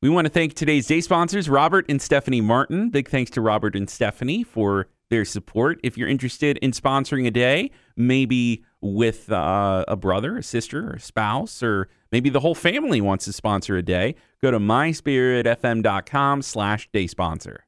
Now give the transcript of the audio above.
We want to thank today's day sponsors, Robert and Stephanie Martin. Big thanks to Robert and Stephanie for their support. If you're interested in sponsoring a day, maybe with uh, a brother, a sister, or a spouse, or maybe the whole family wants to sponsor a day, go to myspiritfm.com slash day sponsor.